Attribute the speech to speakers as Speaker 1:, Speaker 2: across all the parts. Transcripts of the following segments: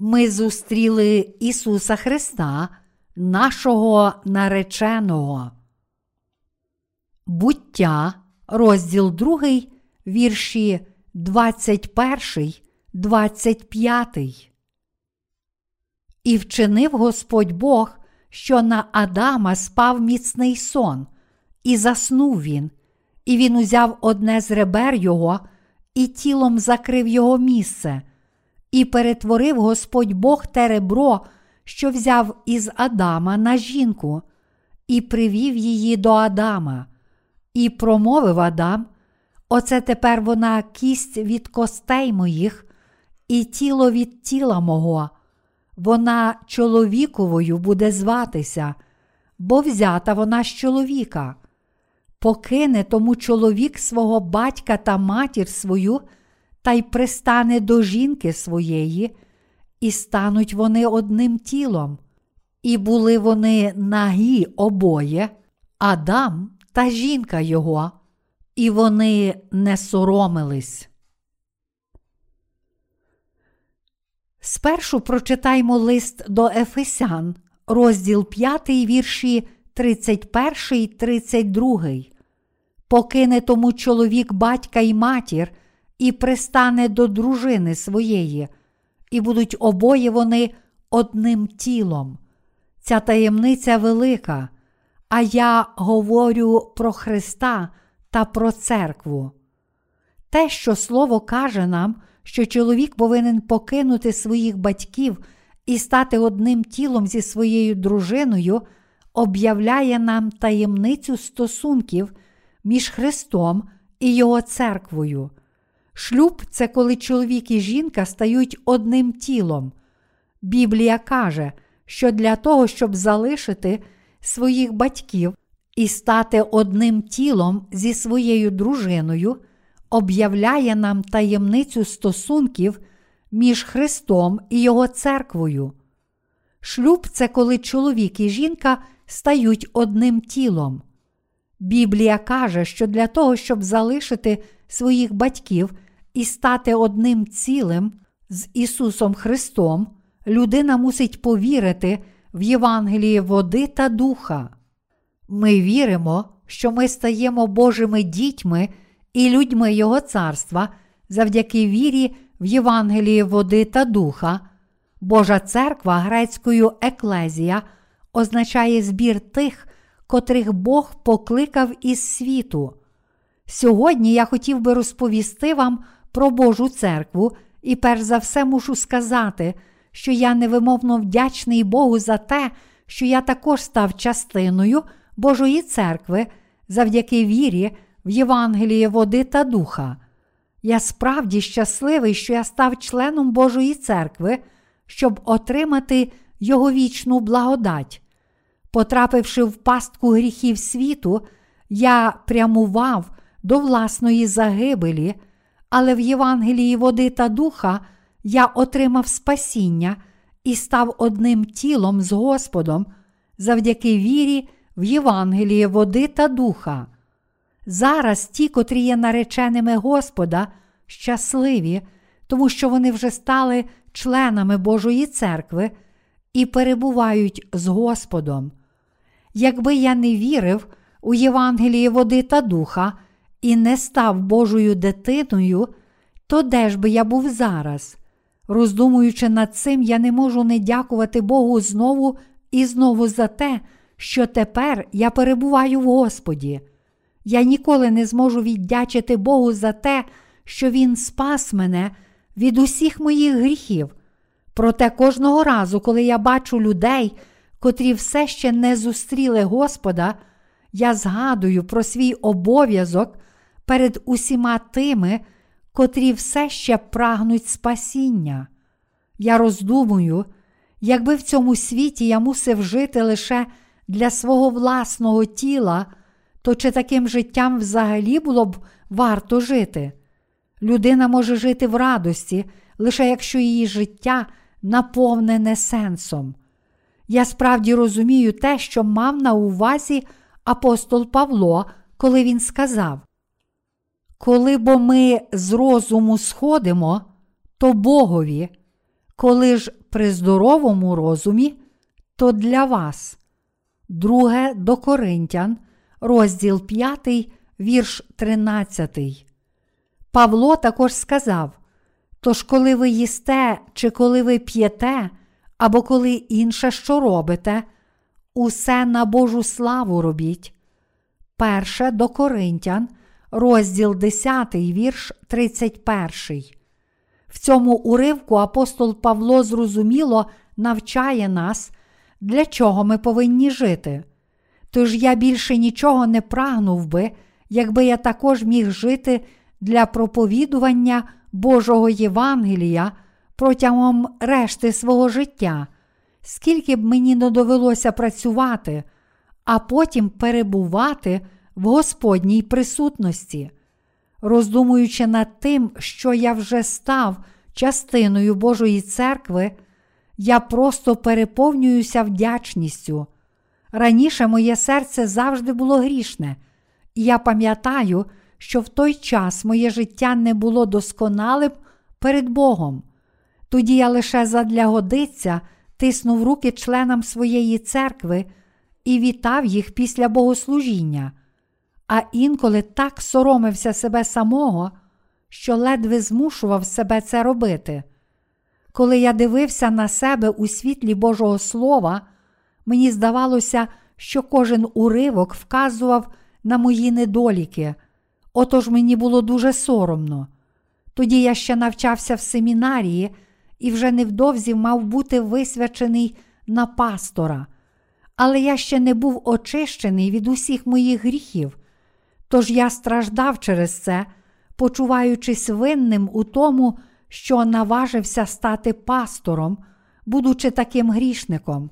Speaker 1: ми зустріли Ісуса Христа, нашого нареченого. Буття, розділ 2, вірші 21, 25. І вчинив Господь Бог, що на Адама спав міцний сон, і заснув він, і він узяв одне з ребер його і тілом закрив його місце, і перетворив Господь Бог те ребро, що взяв із Адама на жінку, і привів її до Адама, і промовив Адам: Оце тепер вона кість від костей моїх, і тіло від тіла мого. Вона чоловіковою буде зватися, бо взята вона з чоловіка. Покине тому чоловік свого батька та матір свою, та й пристане до жінки своєї, і стануть вони одним тілом. І були вони нагі обоє, Адам та жінка його, і вони не соромились. Спершу прочитаймо лист до Ефесян, розділ 5, вірші 31, 32. Покине тому чоловік батька й матір, і пристане до дружини своєї, і будуть обоє вони одним тілом. Ця таємниця велика, а я говорю про Христа та про церкву. Те, що Слово каже нам, що чоловік повинен покинути своїх батьків і стати одним тілом зі своєю дружиною, об'являє нам таємницю стосунків між Христом і Його церквою. Шлюб це коли чоловік і жінка стають одним тілом. Біблія каже, що для того, щоб залишити своїх батьків і стати одним тілом зі своєю дружиною, об'являє нам таємницю стосунків між Христом і Його церквою. Шлюб це коли чоловік і жінка стають одним тілом. Біблія каже, що для того, щоб залишити своїх батьків і стати одним цілим з Ісусом Христом, людина мусить повірити в Євангеліє води та духа. Ми віримо, що ми стаємо Божими дітьми і людьми Його царства завдяки вірі в Євангеліє води та духа. Божа церква грецькою еклезія означає збір тих, котрих Бог покликав із світу. Сьогодні я хотів би розповісти вам про Божу церкву і перш за все мушу сказати, що я невимовно вдячний Богу за те, що я також став частиною Божої церкви завдяки вірі в Євангеліє води та духа. Я справді щасливий, що я став членом Божої церкви, щоб отримати Його вічну благодать. Потрапивши в пастку гріхів світу, я прямував до власної загибелі, але в Євангелії води та духа я отримав спасіння і став одним тілом з Господом завдяки вірі в Євангеліє води та духа. Зараз ті, котрі є нареченими Господа, щасливі, тому що вони вже стали членами Божої церкви і перебувають з Господом. Якби я не вірив у Євангеліє води та духа і не став Божою дитиною, то де ж би я був зараз? Роздумуючи над цим, я не можу не дякувати Богу знову і знову за те, що тепер я перебуваю в Господі. Я ніколи не зможу віддячити Богу за те, що Він спас мене від усіх моїх гріхів. Проте кожного разу, коли я бачу людей, котрі все ще не зустріли Господа, я згадую про свій обов'язок перед усіма тими, котрі все ще прагнуть спасіння. Я роздумую, якби в цьому світі я мусив жити лише для свого власного тіла, то чи таким життям взагалі було б варто жити? Людина може жити в радості, лише якщо її життя наповнене сенсом. Я справді розумію те, що мав на увазі апостол Павло, коли він сказав: Коли бо ми з розуму сходимо, то Богові, Коли ж при здоровому розумі, то для вас. Друге до Коринтян, розділ 5, вірш 13. Павло також сказав: Тож, коли ви їсте, чи коли ви п'єте, або коли інше що робите, усе на Божу славу робіть. Перше до Коринтян, розділ 10, вірш 31. В цьому уривку апостол Павло зрозуміло навчає нас, для чого ми повинні жити. Тож я більше нічого не прагнув би, якби я також міг жити для проповідування Божого Євангелія протягом решти свого життя, скільки б мені не довелося працювати, а потім перебувати в Господній присутності. Роздумуючи над тим, що я вже став частиною Божої церкви, я просто переповнююся вдячністю. Раніше моє серце завжди було грішне, і я пам'ятаю, що в той час моє життя не було досконалим перед Богом. Тоді я лише задля годиця тиснув руки членам своєї церкви і вітав їх після богослужіння, а інколи так соромився себе самого, що ледве змушував себе це робити. Коли я дивився на себе у світлі Божого Слова, мені здавалося, що кожен уривок вказував на мої недоліки, отож мені було дуже соромно. Тоді я ще навчався в семінарії і вже невдовзі мав бути висвячений на пастора, але я ще не був очищений від усіх моїх гріхів. Тож я страждав через це, почуваючись винним у тому, що наважився стати пастором, будучи таким грішником.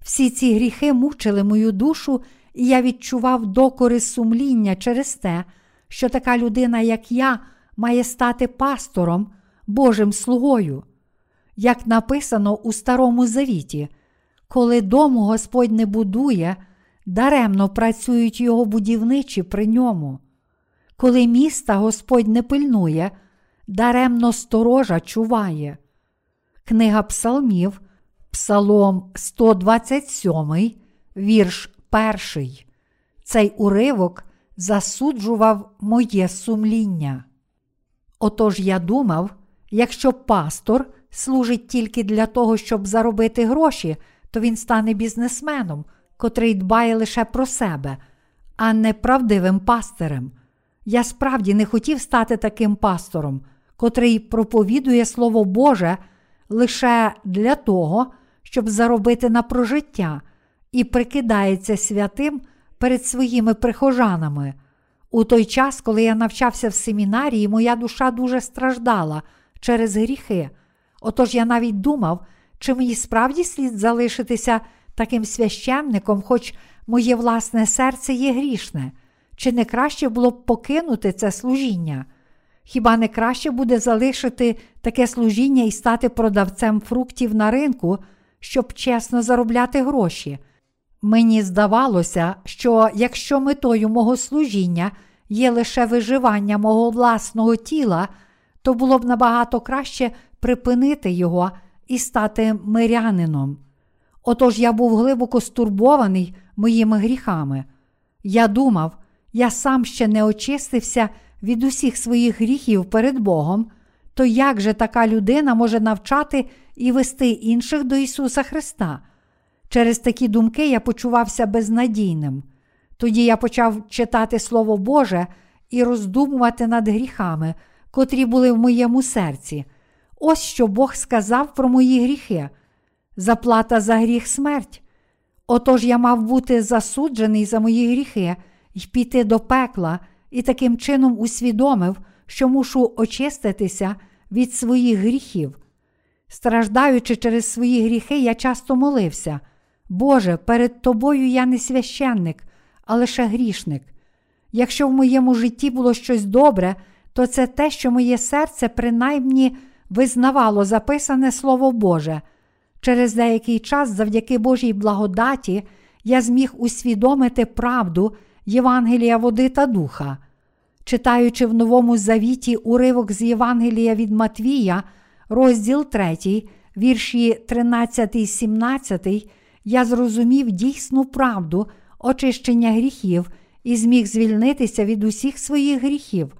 Speaker 1: Всі ці гріхи мучили мою душу, і я відчував докори сумління через те, що така людина, як я, має стати пастором, Божим слугою. Як написано у Старому Завіті, коли дому Господь не будує, даремно працюють його будівничі при ньому. Коли міста Господь не пильнує, даремно сторожа чуває. Книга Псалмів, Псалом 127, вірш 1. Цей уривок засуджував моє сумління. Отож я думав, якщо пастор служить тільки для того, щоб заробити гроші, то він стане бізнесменом, котрий дбає лише про себе, а не правдивим пастирем. Я справді не хотів стати таким пастором, котрий проповідує Слово Боже лише для того, щоб заробити на прожиття, і прикидається святим перед своїми прихожанами. У той час, коли я навчався в семінарії, моя душа дуже страждала через гріхи. Отож я навіть думав, чи мені справді слід залишитися таким священником, хоч моє власне серце є грішне, чи не краще було б покинути це служіння? Хіба не краще буде залишити таке служіння і стати продавцем фруктів на ринку, щоб чесно заробляти гроші? Мені здавалося, що якщо метою мого служіння є лише виживання мого власного тіла, то було б набагато краще припинити його і стати мирянином. Отож я був глибоко стурбований моїми гріхами. Я думав, я сам ще не очистився від усіх своїх гріхів перед Богом, то як же така людина може навчати і вести інших до Ісуса Христа? Через такі думки я почувався безнадійним. Тоді я почав читати Слово Боже і роздумувати над гріхами, котрі були в моєму серці. Ось що Бог сказав про мої гріхи. Заплата за гріх смерть. Отож я мав бути засуджений за мої гріхи і піти до пекла, і таким чином усвідомив, що мушу очиститися від своїх гріхів. Страждаючи через свої гріхи, я часто молився. Боже, перед тобою я не священник, а лише грішник. Якщо в моєму житті було щось добре, то це те, що моє серце принаймні визнавало записане Слово Боже. Через деякий час, завдяки Божій благодаті, я зміг усвідомити правду Євангелія води та духа. Читаючи в Новому Завіті уривок з Євангелія від Матвія, розділ 3, вірші 13 і 17, я зрозумів дійсну правду очищення гріхів і зміг звільнитися від усіх своїх гріхів.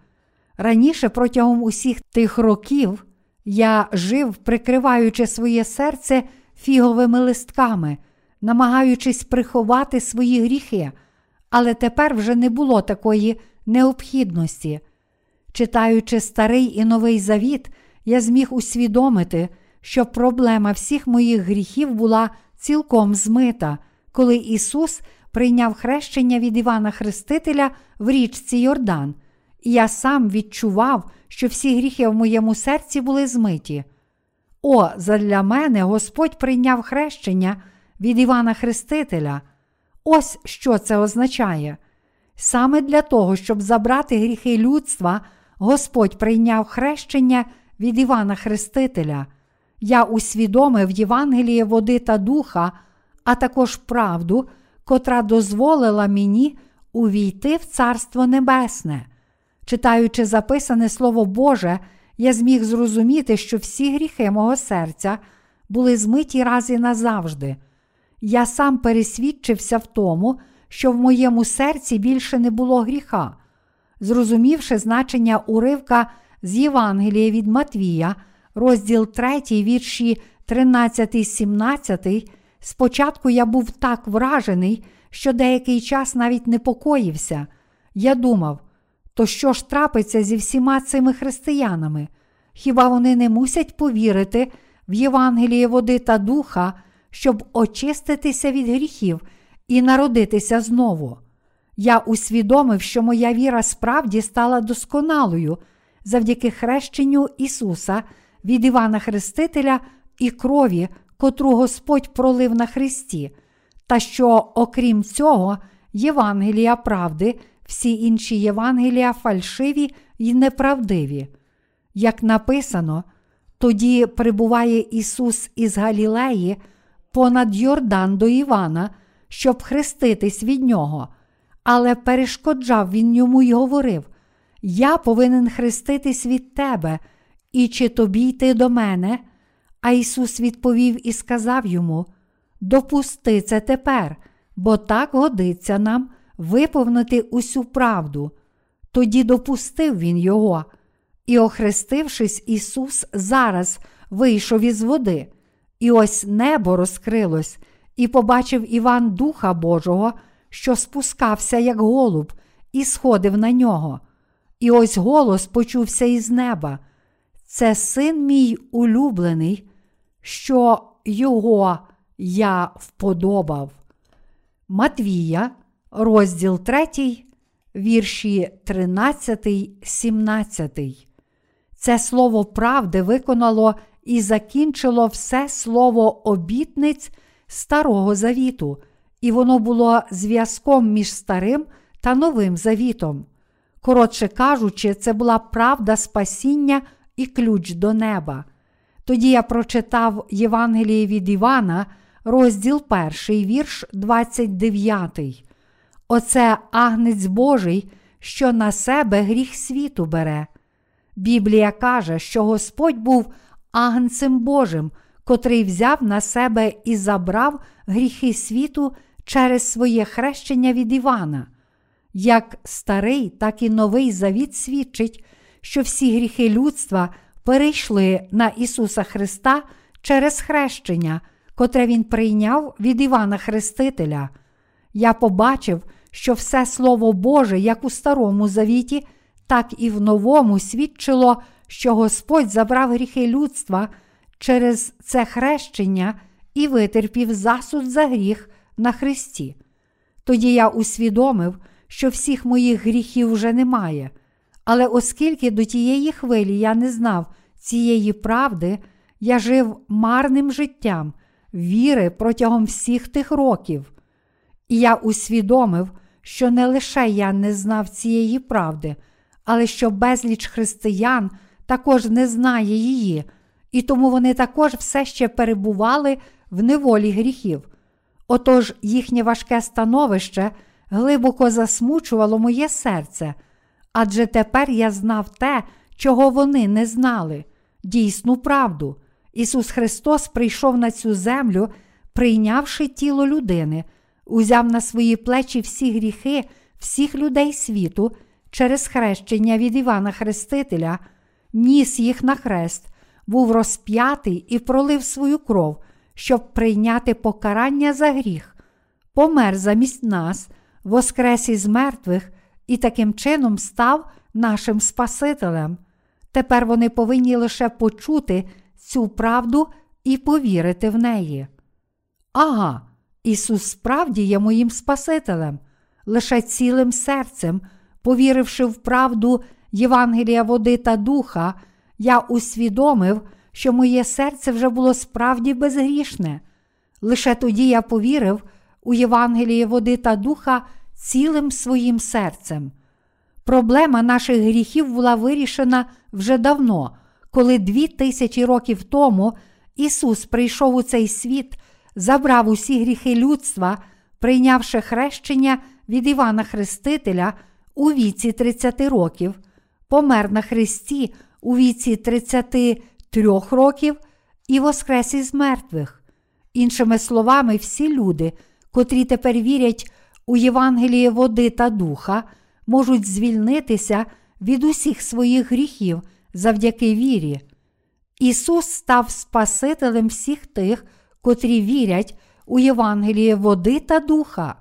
Speaker 1: Раніше протягом усіх тих років я жив, прикриваючи своє серце фіговими листками, намагаючись приховати свої гріхи, але тепер вже не було такої необхідності. Читаючи старий і новий завіт, я зміг усвідомити, що проблема всіх моїх гріхів була цілком змита, коли Ісус прийняв хрещення від Івана Хрестителя в річці Йордан, і я сам відчував, що всі гріхи в моєму серці були змиті. О, задля мене Господь прийняв хрещення від Івана Хрестителя. Ось що це означає. Саме для того, щоб забрати гріхи людства, Господь прийняв хрещення від Івана Хрестителя. Я усвідомив Євангеліє води та духа, а також правду, котра дозволила мені увійти в Царство Небесне. Читаючи записане Слово Боже, я зміг зрозуміти, що всі гріхи мого серця були змиті раз і назавжди. Я сам пересвідчився в тому, що в моєму серці більше не було гріха. Зрозумівши значення уривка з Євангелія від Матвія, розділ 3, вірші 13, 17, спочатку я був так вражений, що деякий час навіть непокоївся. Я думав, то що ж трапиться зі всіма цими християнами? Хіба вони не мусять повірити в Євангеліє води та духа, щоб очиститися від гріхів і народитися знову? Я усвідомив, що моя віра справді стала досконалою завдяки хрещенню Ісуса від Івана Хрестителя і крові, котру Господь пролив на Христі, та що, окрім цього, Євангелія правди, всі інші Євангелія фальшиві й неправдиві. Як написано, тоді прибуває Ісус із Галілеї понад Йордан до Івана, щоб хреститись від нього, але перешкоджав він йому й говорив: Я повинен хреститись від тебе, і чи тобі йти до мене? А Ісус відповів і сказав йому: Допусти це тепер, бо так годиться нам виповнити усю правду. Тоді допустив Він його, і, охрестившись, Ісус зараз вийшов із води, і ось небо розкрилось, і побачив Іван Духа Божого, що спускався, як голуб, і сходив на нього. І ось голос почувся із неба. Це син мій улюблений, що його я вподобав. Матвія, розділ 3, вірші 13, 17. Це слово правди виконало і закінчило все слово обітниць Старого Завіту, і воно було зв'язком між Старим та Новим Завітом. Коротше кажучи, це була правда спасіння і ключ до неба. Тоді я прочитав Євангеліє від Івана, розділ 1, вірш 29. Оце агнець Божий, що на себе гріх світу бере. Біблія каже, що Господь був агнцем Божим, котрий взяв на себе і забрав гріхи світу через своє хрещення від Івана. Як старий, так і новий завіт свідчить, що всі гріхи людства перейшли на Ісуса Христа через хрещення, котре Він прийняв від Івана Хрестителя. Я побачив, що все Слово Боже, як у Старому Завіті, так і в Новому свідчило, що Господь забрав гріхи людства через це хрещення і витерпів засуд за гріх на Христі. Тоді я усвідомив, що всіх моїх гріхів вже немає. Але оскільки до тієї хвилі я не знав цієї правди, я жив марним життям віри протягом всіх тих років. І я усвідомив, що не лише я не знав цієї правди, але що безліч християн також не знає її, і тому вони також все ще перебували в неволі гріхів. Отож їхнє важке становище глибоко засмучувало моє серце, адже тепер я знав те, чого вони не знали, дійсну правду, Ісус Христос прийшов на цю землю, прийнявши тіло людини, узяв на свої плечі всі гріхи всіх людей світу через хрещення від Івана Хрестителя, ніс їх на хрест, був розп'ятий і пролив свою кров, щоб прийняти покарання за гріх, помер замість нас, воскрес із мертвих і таким чином став нашим Спасителем. Тепер вони повинні лише почути цю правду і повірити в неї. Ага, Ісус справді є моїм Спасителем, лише цілим серцем, повіривши в правду Євангелія води та духа, я усвідомив, що моє серце вже було справді безгрішне. Лише тоді я повірив у Євангеліє води та духа цілим своїм серцем. Проблема наших гріхів була вирішена вже давно, коли дві тисячі років тому Ісус прийшов у цей світ, забрав усі гріхи людства, прийнявши хрещення від Івана Хрестителя у віці 30 років, помер на Христі у віці 33 років і воскрес із мертвих. Іншими словами, всі люди, котрі тепер вірять у Євангеліє води та духа, можуть звільнитися від усіх своїх гріхів завдяки вірі. Ісус став Спасителем всіх тих, котрі вірять у Євангеліє води та духа.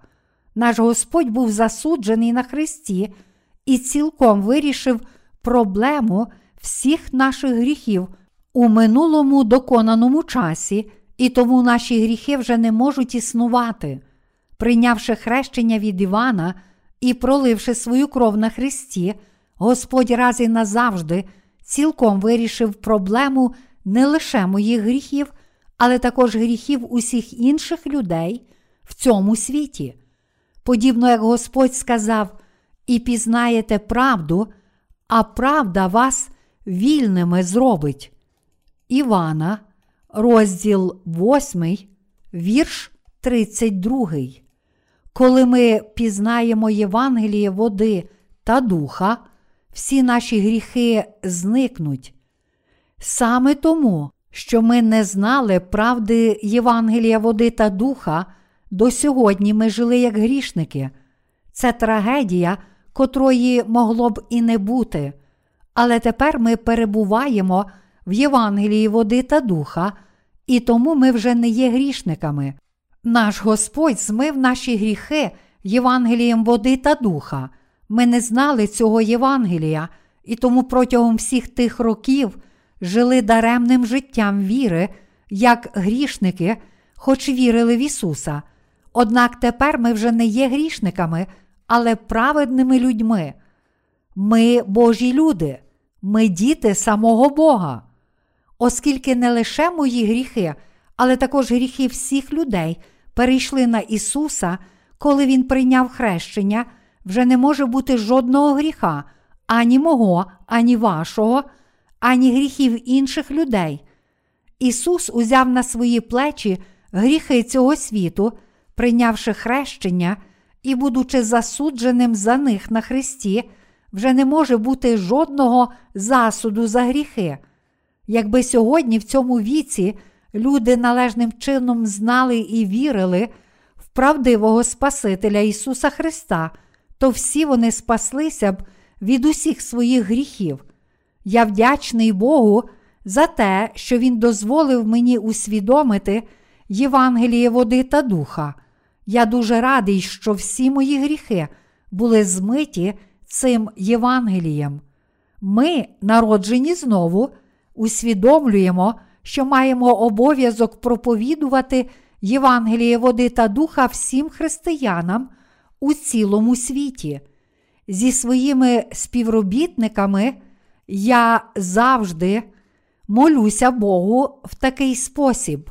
Speaker 1: Наш Господь був засуджений на Христі і цілком вирішив проблему всіх наших гріхів у минулому доконаному часі, і тому наші гріхи вже не можуть існувати. Прийнявши хрещення від Івана і проливши свою кров на Христі, Господь раз і назавжди цілком вирішив проблему не лише моїх гріхів, але також гріхів усіх інших людей в цьому світі. Подібно як Господь сказав, і пізнаєте правду, а правда вас вільними зробить. Івана, розділ 8, вірш 32. Коли ми пізнаємо Євангеліє води та духа, всі наші гріхи зникнуть. Саме тому, що ми не знали правди Євангелія води та духа, до сьогодні ми жили як грішники. Це трагедія, котрої могло б і не бути. Але тепер ми перебуваємо в Євангелії води та духа, і тому ми вже не є грішниками. Наш Господь змив наші гріхи Євангелієм води та духа. Ми не знали цього Євангелія, і тому протягом всіх тих років жили даремним життям віри, як грішники, хоч вірили в Ісуса. Однак тепер ми вже не є грішниками, але праведними людьми. Ми Божі люди, ми діти самого Бога. Оскільки не лише мої гріхи, але також гріхи всіх людей перейшли на Ісуса, коли Він прийняв хрещення, вже не може бути жодного гріха, ані мого, ані вашого, ані гріхів інших людей. Ісус узяв на свої плечі гріхи цього світу, прийнявши хрещення і, будучи засудженим за них на Христі, вже не може бути жодного засуду за гріхи. Якби сьогодні в цьому віці люди належним чином знали і вірили в правдивого Спасителя Ісуса Христа, то всі вони спаслися б від усіх своїх гріхів. Я вдячний Богу за те, що Він дозволив мені усвідомити Євангеліє води та духа. Я дуже радий, що всі мої гріхи були змиті цим Євангелієм. Ми, народжені знову, усвідомлюємо, що маємо обов'язок проповідувати Євангеліє води та духа всім християнам у цілому світі. Зі своїми співробітниками я завжди молюся Богу в такий спосіб.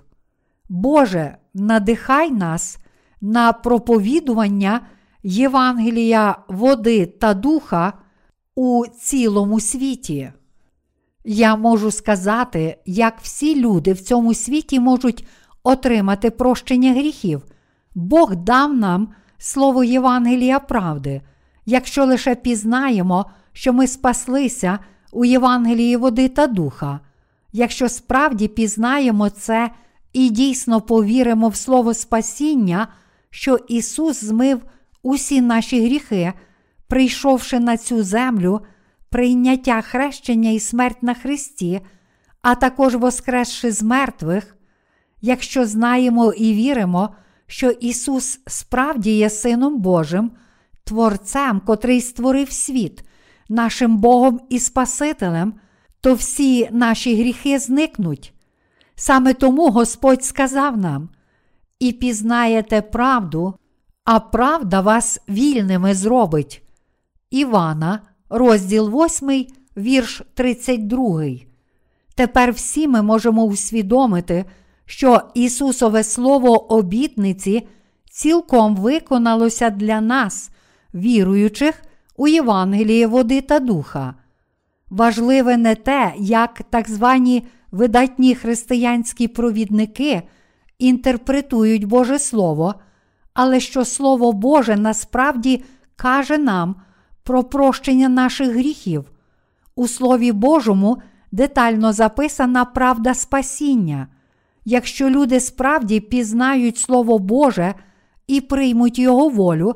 Speaker 1: Боже, надихай нас на проповідування Євангелія води та духа у цілому світі. Я можу сказати, як всі люди в цьому світі можуть отримати прощення гріхів. Бог дав нам слово Євангелія правди, якщо лише пізнаємо, що ми спаслися у Євангелії води та духа. Якщо справді пізнаємо це і дійсно повіримо в Слово Спасіння, що Ісус змив усі наші гріхи, прийшовши на цю землю, прийняття хрещення і смерть на Христі, а також воскресши з мертвих, якщо знаємо і віримо, що Ісус справді є Сином Божим, Творцем, котрий створив світ, нашим Богом і Спасителем, то всі наші гріхи зникнуть. Саме тому Господь сказав нам: і пізнаєте правду, а правда вас вільними зробить. Івана, розділ 8, вірш 32. Тепер всі ми можемо усвідомити, що Ісусове Слово обітниці цілком виконалося для нас, віруючих у Євангеліє води та духа. Важливе не те, як так звані видатні християнські провідники інтерпретують Боже Слово, але що Слово Боже насправді каже нам про прощення наших гріхів. У Слові Божому детально записана правда спасіння. Якщо люди справді пізнають Слово Боже і приймуть Його волю,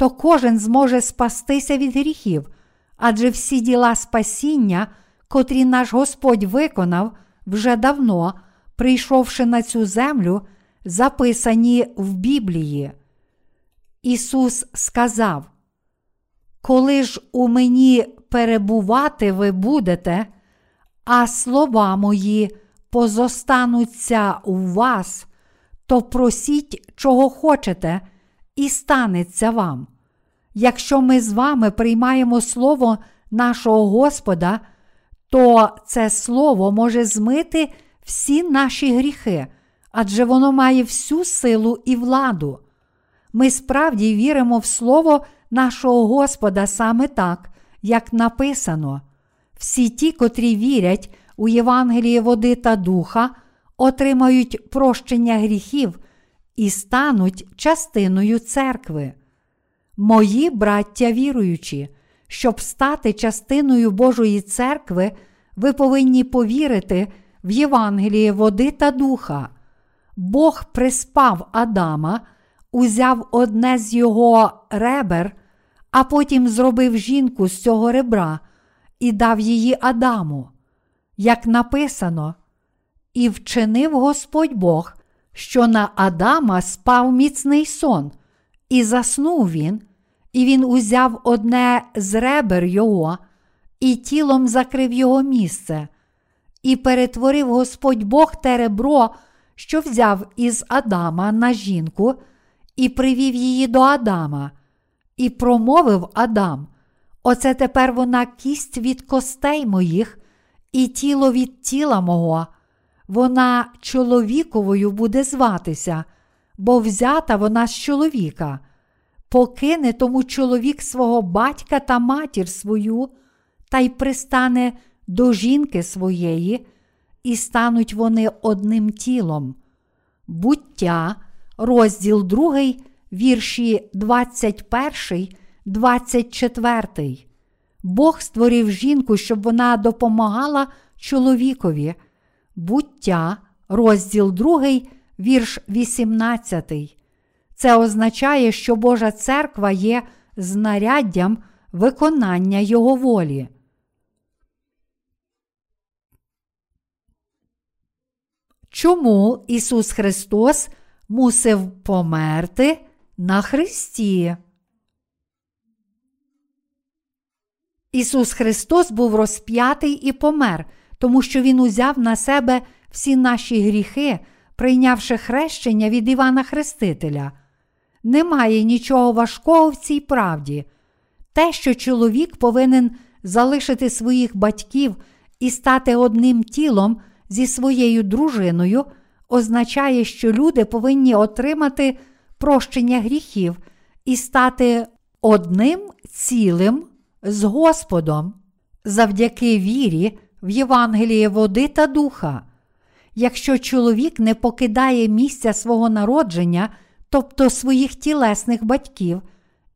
Speaker 1: то кожен зможе спастися від гріхів, адже всі діла спасіння, котрі наш Господь виконав вже давно, прийшовши на цю землю, записані в Біблії. Ісус сказав: Коли ж у мені перебувати ви будете, а слова мої позостануться у вас, то просіть, чого хочете, і станеться вам. Якщо ми з вами приймаємо Слово нашого Господа, то це Слово може змити всі наші гріхи, адже воно має всю силу і владу. Ми справді віримо в Слово нашого Господа саме так, як написано. Всі ті, котрі вірять у Євангеліє води та духа, отримають прощення гріхів і стануть частиною церкви. Мої браття віруючі, щоб стати частиною Божої церкви, ви повинні повірити в Євангеліє води та духа. Бог приспав Адама, узяв одне з його ребер, а потім зробив жінку з цього ребра і дав її Адаму. Як написано, і вчинив Господь Бог, що на Адама спав міцний сон, і заснув він, і він узяв одне з ребер його, і тілом закрив його місце, і перетворив Господь Бог те ребро, що взяв із Адама на жінку, і привів її до Адама, і промовив Адам: Оце тепер вона кість від костей моїх, і тіло від тіла мого. Вона чоловіковою буде зватися, бо взята вона з чоловіка. Покине тому чоловік свого батька та матір свою, та й пристане до жінки своєї, і стануть вони одним тілом. Буття, розділ 2, вірші 21, 24. Бог створив жінку, щоб вона допомагала чоловікові. Буття, розділ 2, вірш 18. Це означає, що Божа церква є знаряддям виконання Його волі. Чому Ісус Христос мусив померти на Христі? Ісус Христос був розп'ятий і помер, тому що Він узяв на себе всі наші гріхи, прийнявши хрещення від Івана Хрестителя. Немає нічого важкого в цій правді. Те, що чоловік повинен залишити своїх батьків і стати одним тілом зі своєю дружиною, означає, що люди повинні отримати прощення гріхів і стати одним цілим з Господом завдяки вірі в Євангеліє води та духа. Якщо чоловік не покидає місця свого народження, тобто своїх тілесних батьків,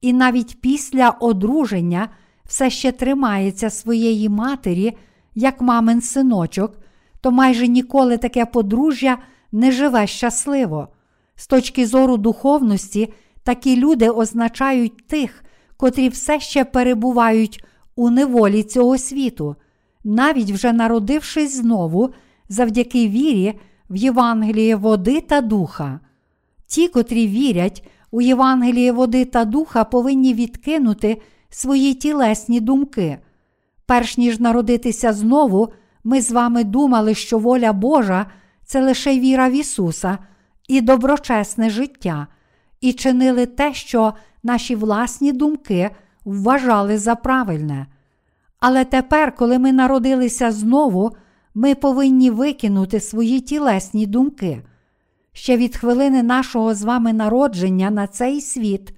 Speaker 1: і навіть після одруження все ще тримається своєї матері, як мамин синочок, то майже ніколи таке подружжя не живе щасливо. З точки зору духовності, такі люди означають тих, котрі все ще перебувають у неволі цього світу, навіть вже народившись знову завдяки вірі в Євангеліє води та духа. Ті, котрі вірять у Євангеліє води та духа, повинні відкинути свої тілесні думки. Перш ніж народитися знову, ми з вами думали, що воля Божа це лише віра в Ісуса і доброчесне життя, і чинили те, що наші власні думки вважали за правильне. Але тепер, коли ми народилися знову, ми повинні викинути свої тілесні думки. Ще від хвилини нашого з вами народження на цей світ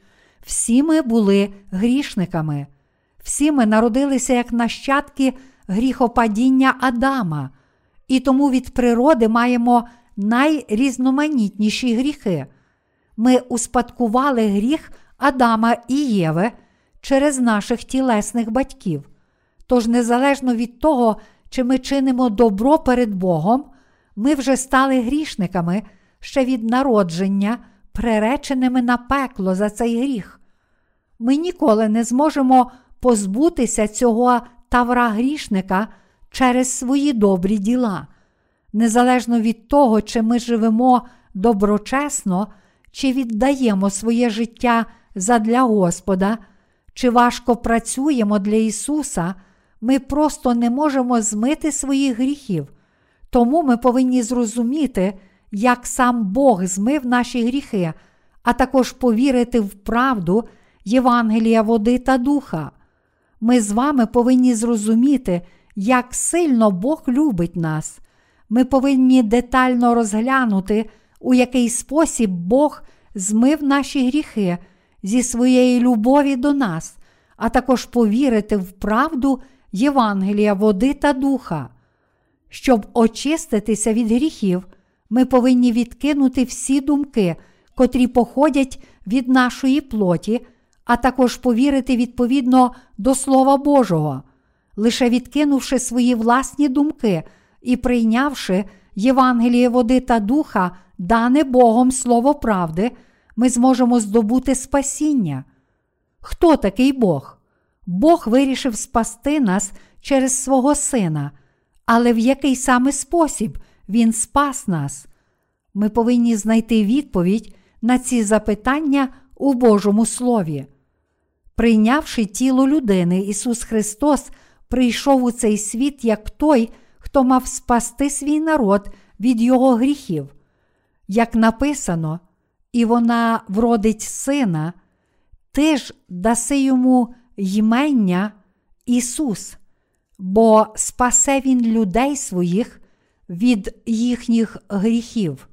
Speaker 1: всі ми були грішниками, всі ми народилися як нащадки гріхопадіння Адама, і тому від природи маємо найрізноманітніші гріхи. Ми успадкували гріх Адама і Єви через наших тілесних батьків. Тож, незалежно від того, чи ми чинимо добро перед Богом, ми вже стали грішниками ще від народження, приреченими на пекло за цей гріх. Ми ніколи не зможемо позбутися цього тавра грішника через свої добрі діла, незалежно від того, чи ми живемо доброчесно, чи віддаємо своє життя задля Господа, чи важко працюємо для Ісуса, ми просто не можемо змити своїх гріхів. Тому ми повинні зрозуміти, як сам Бог змив наші гріхи, а також повірити в правду Євангелія води та духа. Ми з вами повинні зрозуміти, як сильно Бог любить нас. Ми повинні детально розглянути, у який спосіб Бог змив наші гріхи зі своєї любові до нас, а також повірити в правду Євангелія води та духа. Щоб очиститися від гріхів, ми повинні відкинути всі думки, котрі походять від нашої плоті, а також повірити відповідно до Слова Божого. Лише відкинувши свої власні думки і прийнявши Євангеліє води та духа, дане Богом Слово правди, ми зможемо здобути спасіння. Хто такий Бог? Бог вирішив спасти нас через свого Сина, але в який саме спосіб Він спас нас? Ми повинні знайти відповідь на ці запитання у Божому Слові. Прийнявши тіло людини, Ісус Христос прийшов у цей світ як той, хто мав спасти свій народ від його гріхів. Як написано, і вона вродить сина, ти ж даси йому ймення Ісус, бо спасе Він людей своїх від їхніх гріхів.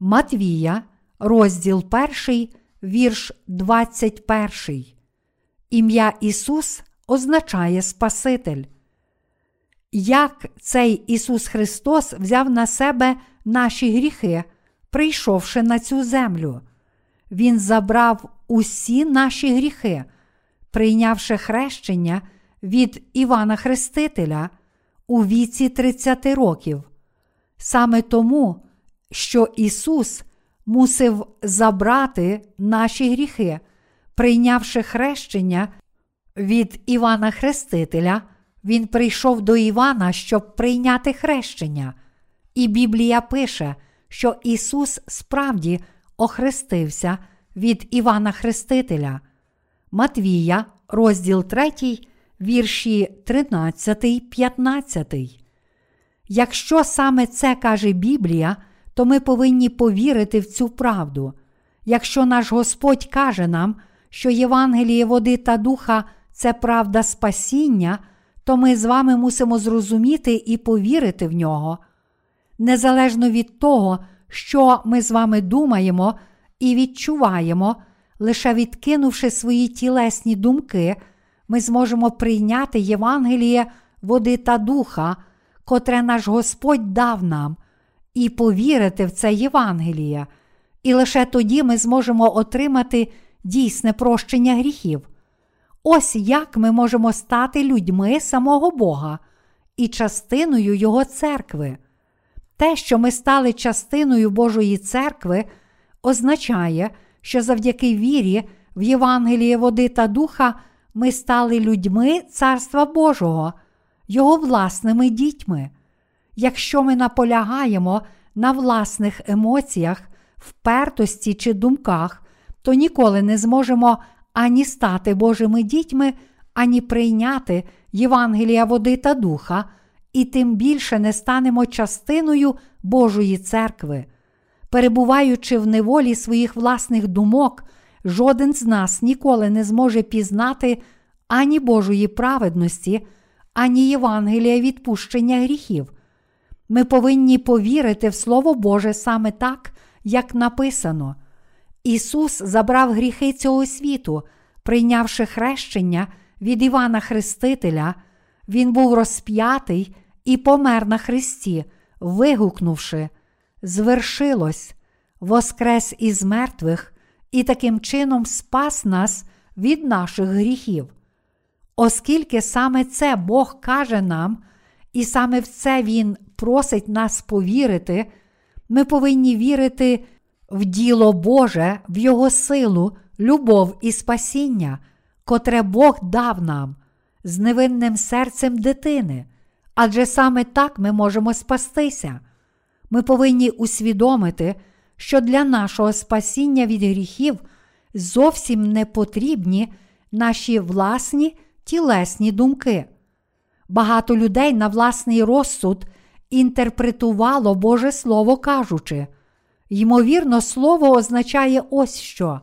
Speaker 1: Матвія, розділ 1, вірш 21. Ім'я Ісус означає Спаситель. Як цей Ісус Христос взяв на себе наші гріхи, прийшовши на цю землю? Він забрав усі наші гріхи, прийнявши хрещення від Івана Хрестителя у віці 30 років. Саме тому, що Ісус мусив забрати наші гріхи, прийнявши хрещення від Івана Хрестителя, Він прийшов до Івана, щоб прийняти хрещення. І Біблія пише, що Ісус справді охрестився від Івана Хрестителя. Матвія, розділ 3, вірші 13, 15. Якщо саме це каже Біблія, то ми повинні повірити в цю правду. Якщо наш Господь каже нам, що Євангеліє води та духа це правда спасіння, то ми з вами мусимо зрозуміти і повірити в нього. Незалежно від того, що ми з вами думаємо і відчуваємо, лише відкинувши свої тілесні думки, ми зможемо прийняти Євангеліє води та духа, котре наш Господь дав нам, і повірити в це Євангеліє, і лише тоді ми зможемо отримати дійсне прощення гріхів. Ось як ми можемо стати людьми самого Бога і частиною Його церкви. Те, що ми стали частиною Божої церкви, означає, що завдяки вірі в Євангеліє води та духа ми стали людьми Царства Божого, Його власними дітьми. Якщо ми наполягаємо на власних емоціях, впертості чи думках, то ніколи не зможемо ані стати Божими дітьми, ані прийняти Євангелія води та духа, і тим більше не станемо частиною Божої церкви. Перебуваючи в неволі своїх власних думок, жоден з нас ніколи не зможе пізнати ані Божої праведності, ані Євангелія відпущення гріхів. Ми повинні повірити в Слово Боже саме так, як написано. Ісус забрав гріхи цього світу, прийнявши хрещення від Івана Хрестителя, Він був розп'ятий і помер на Христі, вигукнувши, звершилось, воскрес із мертвих і таким чином спас нас від наших гріхів. Оскільки саме це Бог каже нам, і саме в це Він просить нас повірити, ми повинні вірити в діло Боже, в Його силу, любов і спасіння, котре Бог дав нам з невинним серцем дитини, адже саме так ми можемо спастися. Ми повинні усвідомити, що для нашого спасіння від гріхів зовсім не потрібні наші власні тілесні думки. Багато людей на власний розсуд інтерпретувало Боже Слово кажучи, ймовірно, слово означає ось що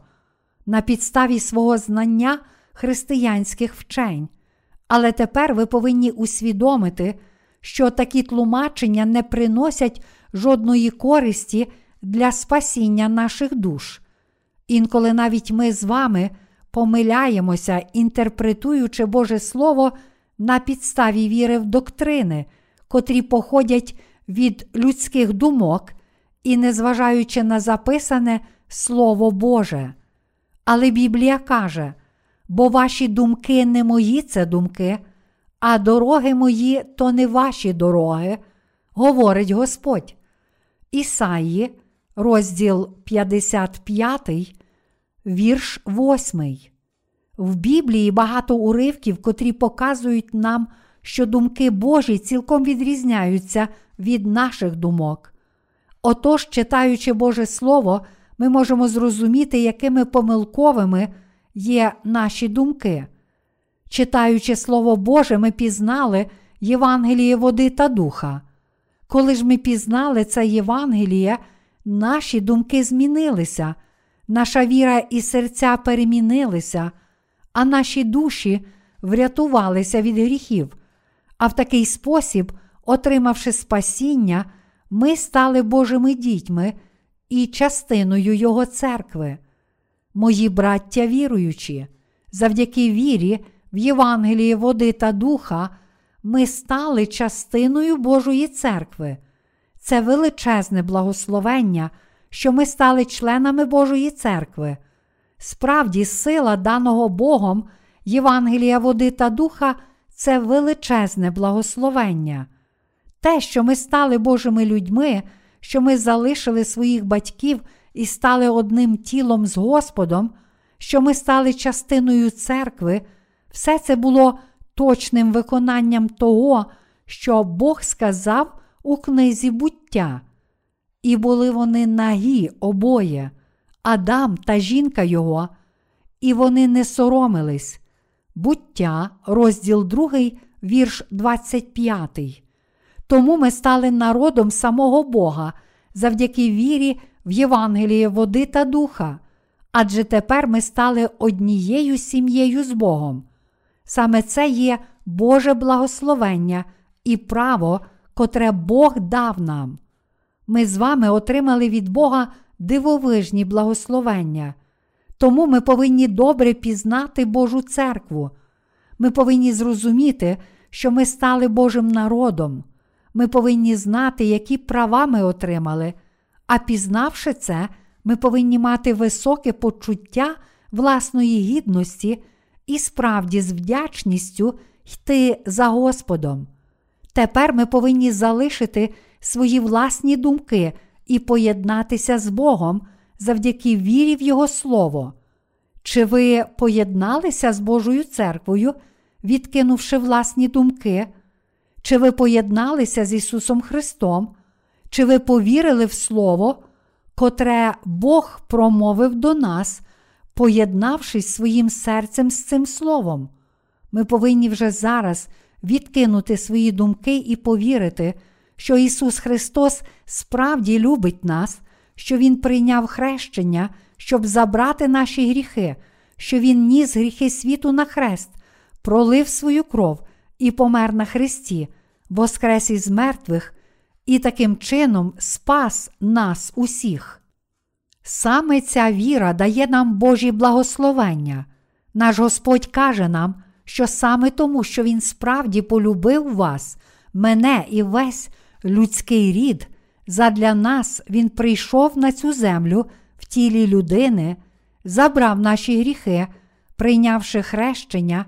Speaker 1: на підставі свого знання християнських вчень. Але тепер ви повинні усвідомити, що такі тлумачення не приносять жодної користі для спасіння наших душ. Інколи навіть ми з вами помиляємося, інтерпретуючи Боже Слово на підставі віри в доктрини, котрі походять від людських думок і незважаючи на записане Слово Боже. Але Біблія каже, бо ваші думки не мої це думки, а дороги мої то не ваші дороги, говорить Господь. Ісаї, розділ 55, вірш 8. В Біблії багато уривків, котрі показують нам, що думки Божі цілком відрізняються від наших думок. Отож, читаючи Боже Слово, ми можемо зрозуміти, якими помилковими є наші думки. Читаючи Слово Боже, ми пізнали Євангеліє води та духа. Коли ж ми пізнали це Євангеліє, наші думки змінилися, наша віра і серця перемінилися, а наші душі врятувалися від гріхів. А в такий спосіб, отримавши спасіння, ми стали Божими дітьми і частиною Його церкви. Мої браття віруючі, завдяки вірі в Євангелії води та духа, ми стали частиною Божої церкви. Це величезне благословення, що ми стали членами Божої церкви. Справді, сила даного Богом Євангелія води та духа це величезне благословення. Те, що ми стали Божими людьми, що ми залишили своїх батьків і стали одним тілом з Господом, що ми стали частиною церкви, все це було точним виконанням того, що Бог сказав у книзі буття. І були вони нагі обоє, Адам та жінка його, і вони не соромились. Буття, розділ 2, вірш 25. Тому ми стали народом самого Бога завдяки вірі в Євангеліє води та духа, адже тепер ми стали однією сім'єю з Богом. Саме це є Боже благословення і право, котре Бог дав нам. Ми з вами отримали від Бога дивовижні благословення. Тому ми повинні добре пізнати Божу церкву. Ми повинні зрозуміти, що ми стали Божим народом. Ми повинні знати, які права ми отримали, а пізнавши це, ми повинні мати високе почуття власної гідності і справді з вдячністю йти за Господом. Тепер ми повинні залишити свої власні думки і поєднатися з Богом завдяки вірі в Його Слово. Чи ви поєдналися з Божою церквою, відкинувши власні думки? Чи ви поєдналися з Ісусом Христом? Чи ви повірили в Слово, котре Бог промовив до нас, поєднавшись своїм серцем з цим Словом? Ми повинні вже зараз відкинути свої думки і повірити, що Ісус Христос справді любить нас, що Він прийняв хрещення, щоб забрати наші гріхи, що Він ніс гріхи світу на хрест, пролив свою кров і помер на Христі, воскрес із мертвих, і таким чином спас нас усіх. Саме ця віра дає нам Божі благословення. Наш Господь каже нам, що саме тому, що Він справді полюбив вас, мене і весь людський рід, задля нас Він прийшов на цю землю в тілі людини, забрав наші гріхи, прийнявши хрещення,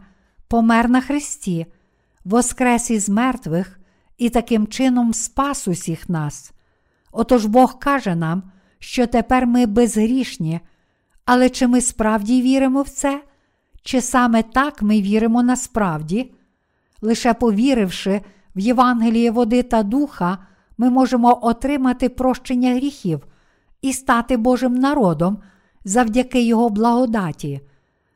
Speaker 1: помер на Христі, воскрес із мертвих і таким чином спас усіх нас. Отож Бог каже нам, що тепер ми безгрішні, але чи ми справді віримо в це? Чи саме так ми віримо насправді? Лише повіривши в Євангеліє води та духа, ми можемо отримати прощення гріхів і стати Божим народом завдяки Його благодаті.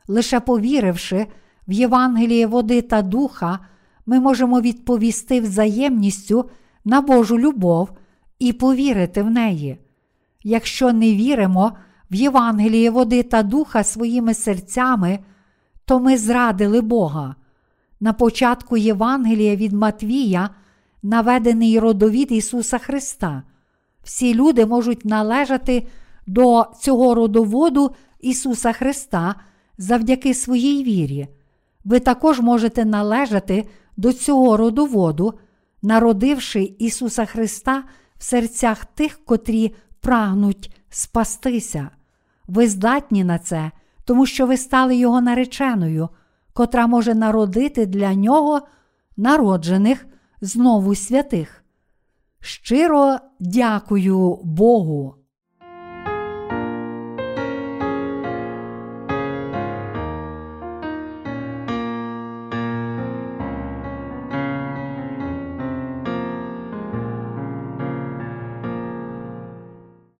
Speaker 1: Лише повіривши в Євангеліє води та духа, ми можемо відповісти взаємністю на Божу любов і повірити в неї. Якщо не віримо в Євангеліє води та духа своїми серцями, то ми зрадили Бога. На початку Євангелія від Матвія наведений родовід Ісуса Христа. Всі люди можуть належати до цього родоводу Ісуса Христа завдяки своїй вірі. Ви також можете належати до цього родоводу, народивши Ісуса Христа в серцях тих, котрі прагнуть спастися. Ви здатні на це, тому що ви стали Його нареченою, котра може народити для нього народжених знову святих. Щиро дякую Богу.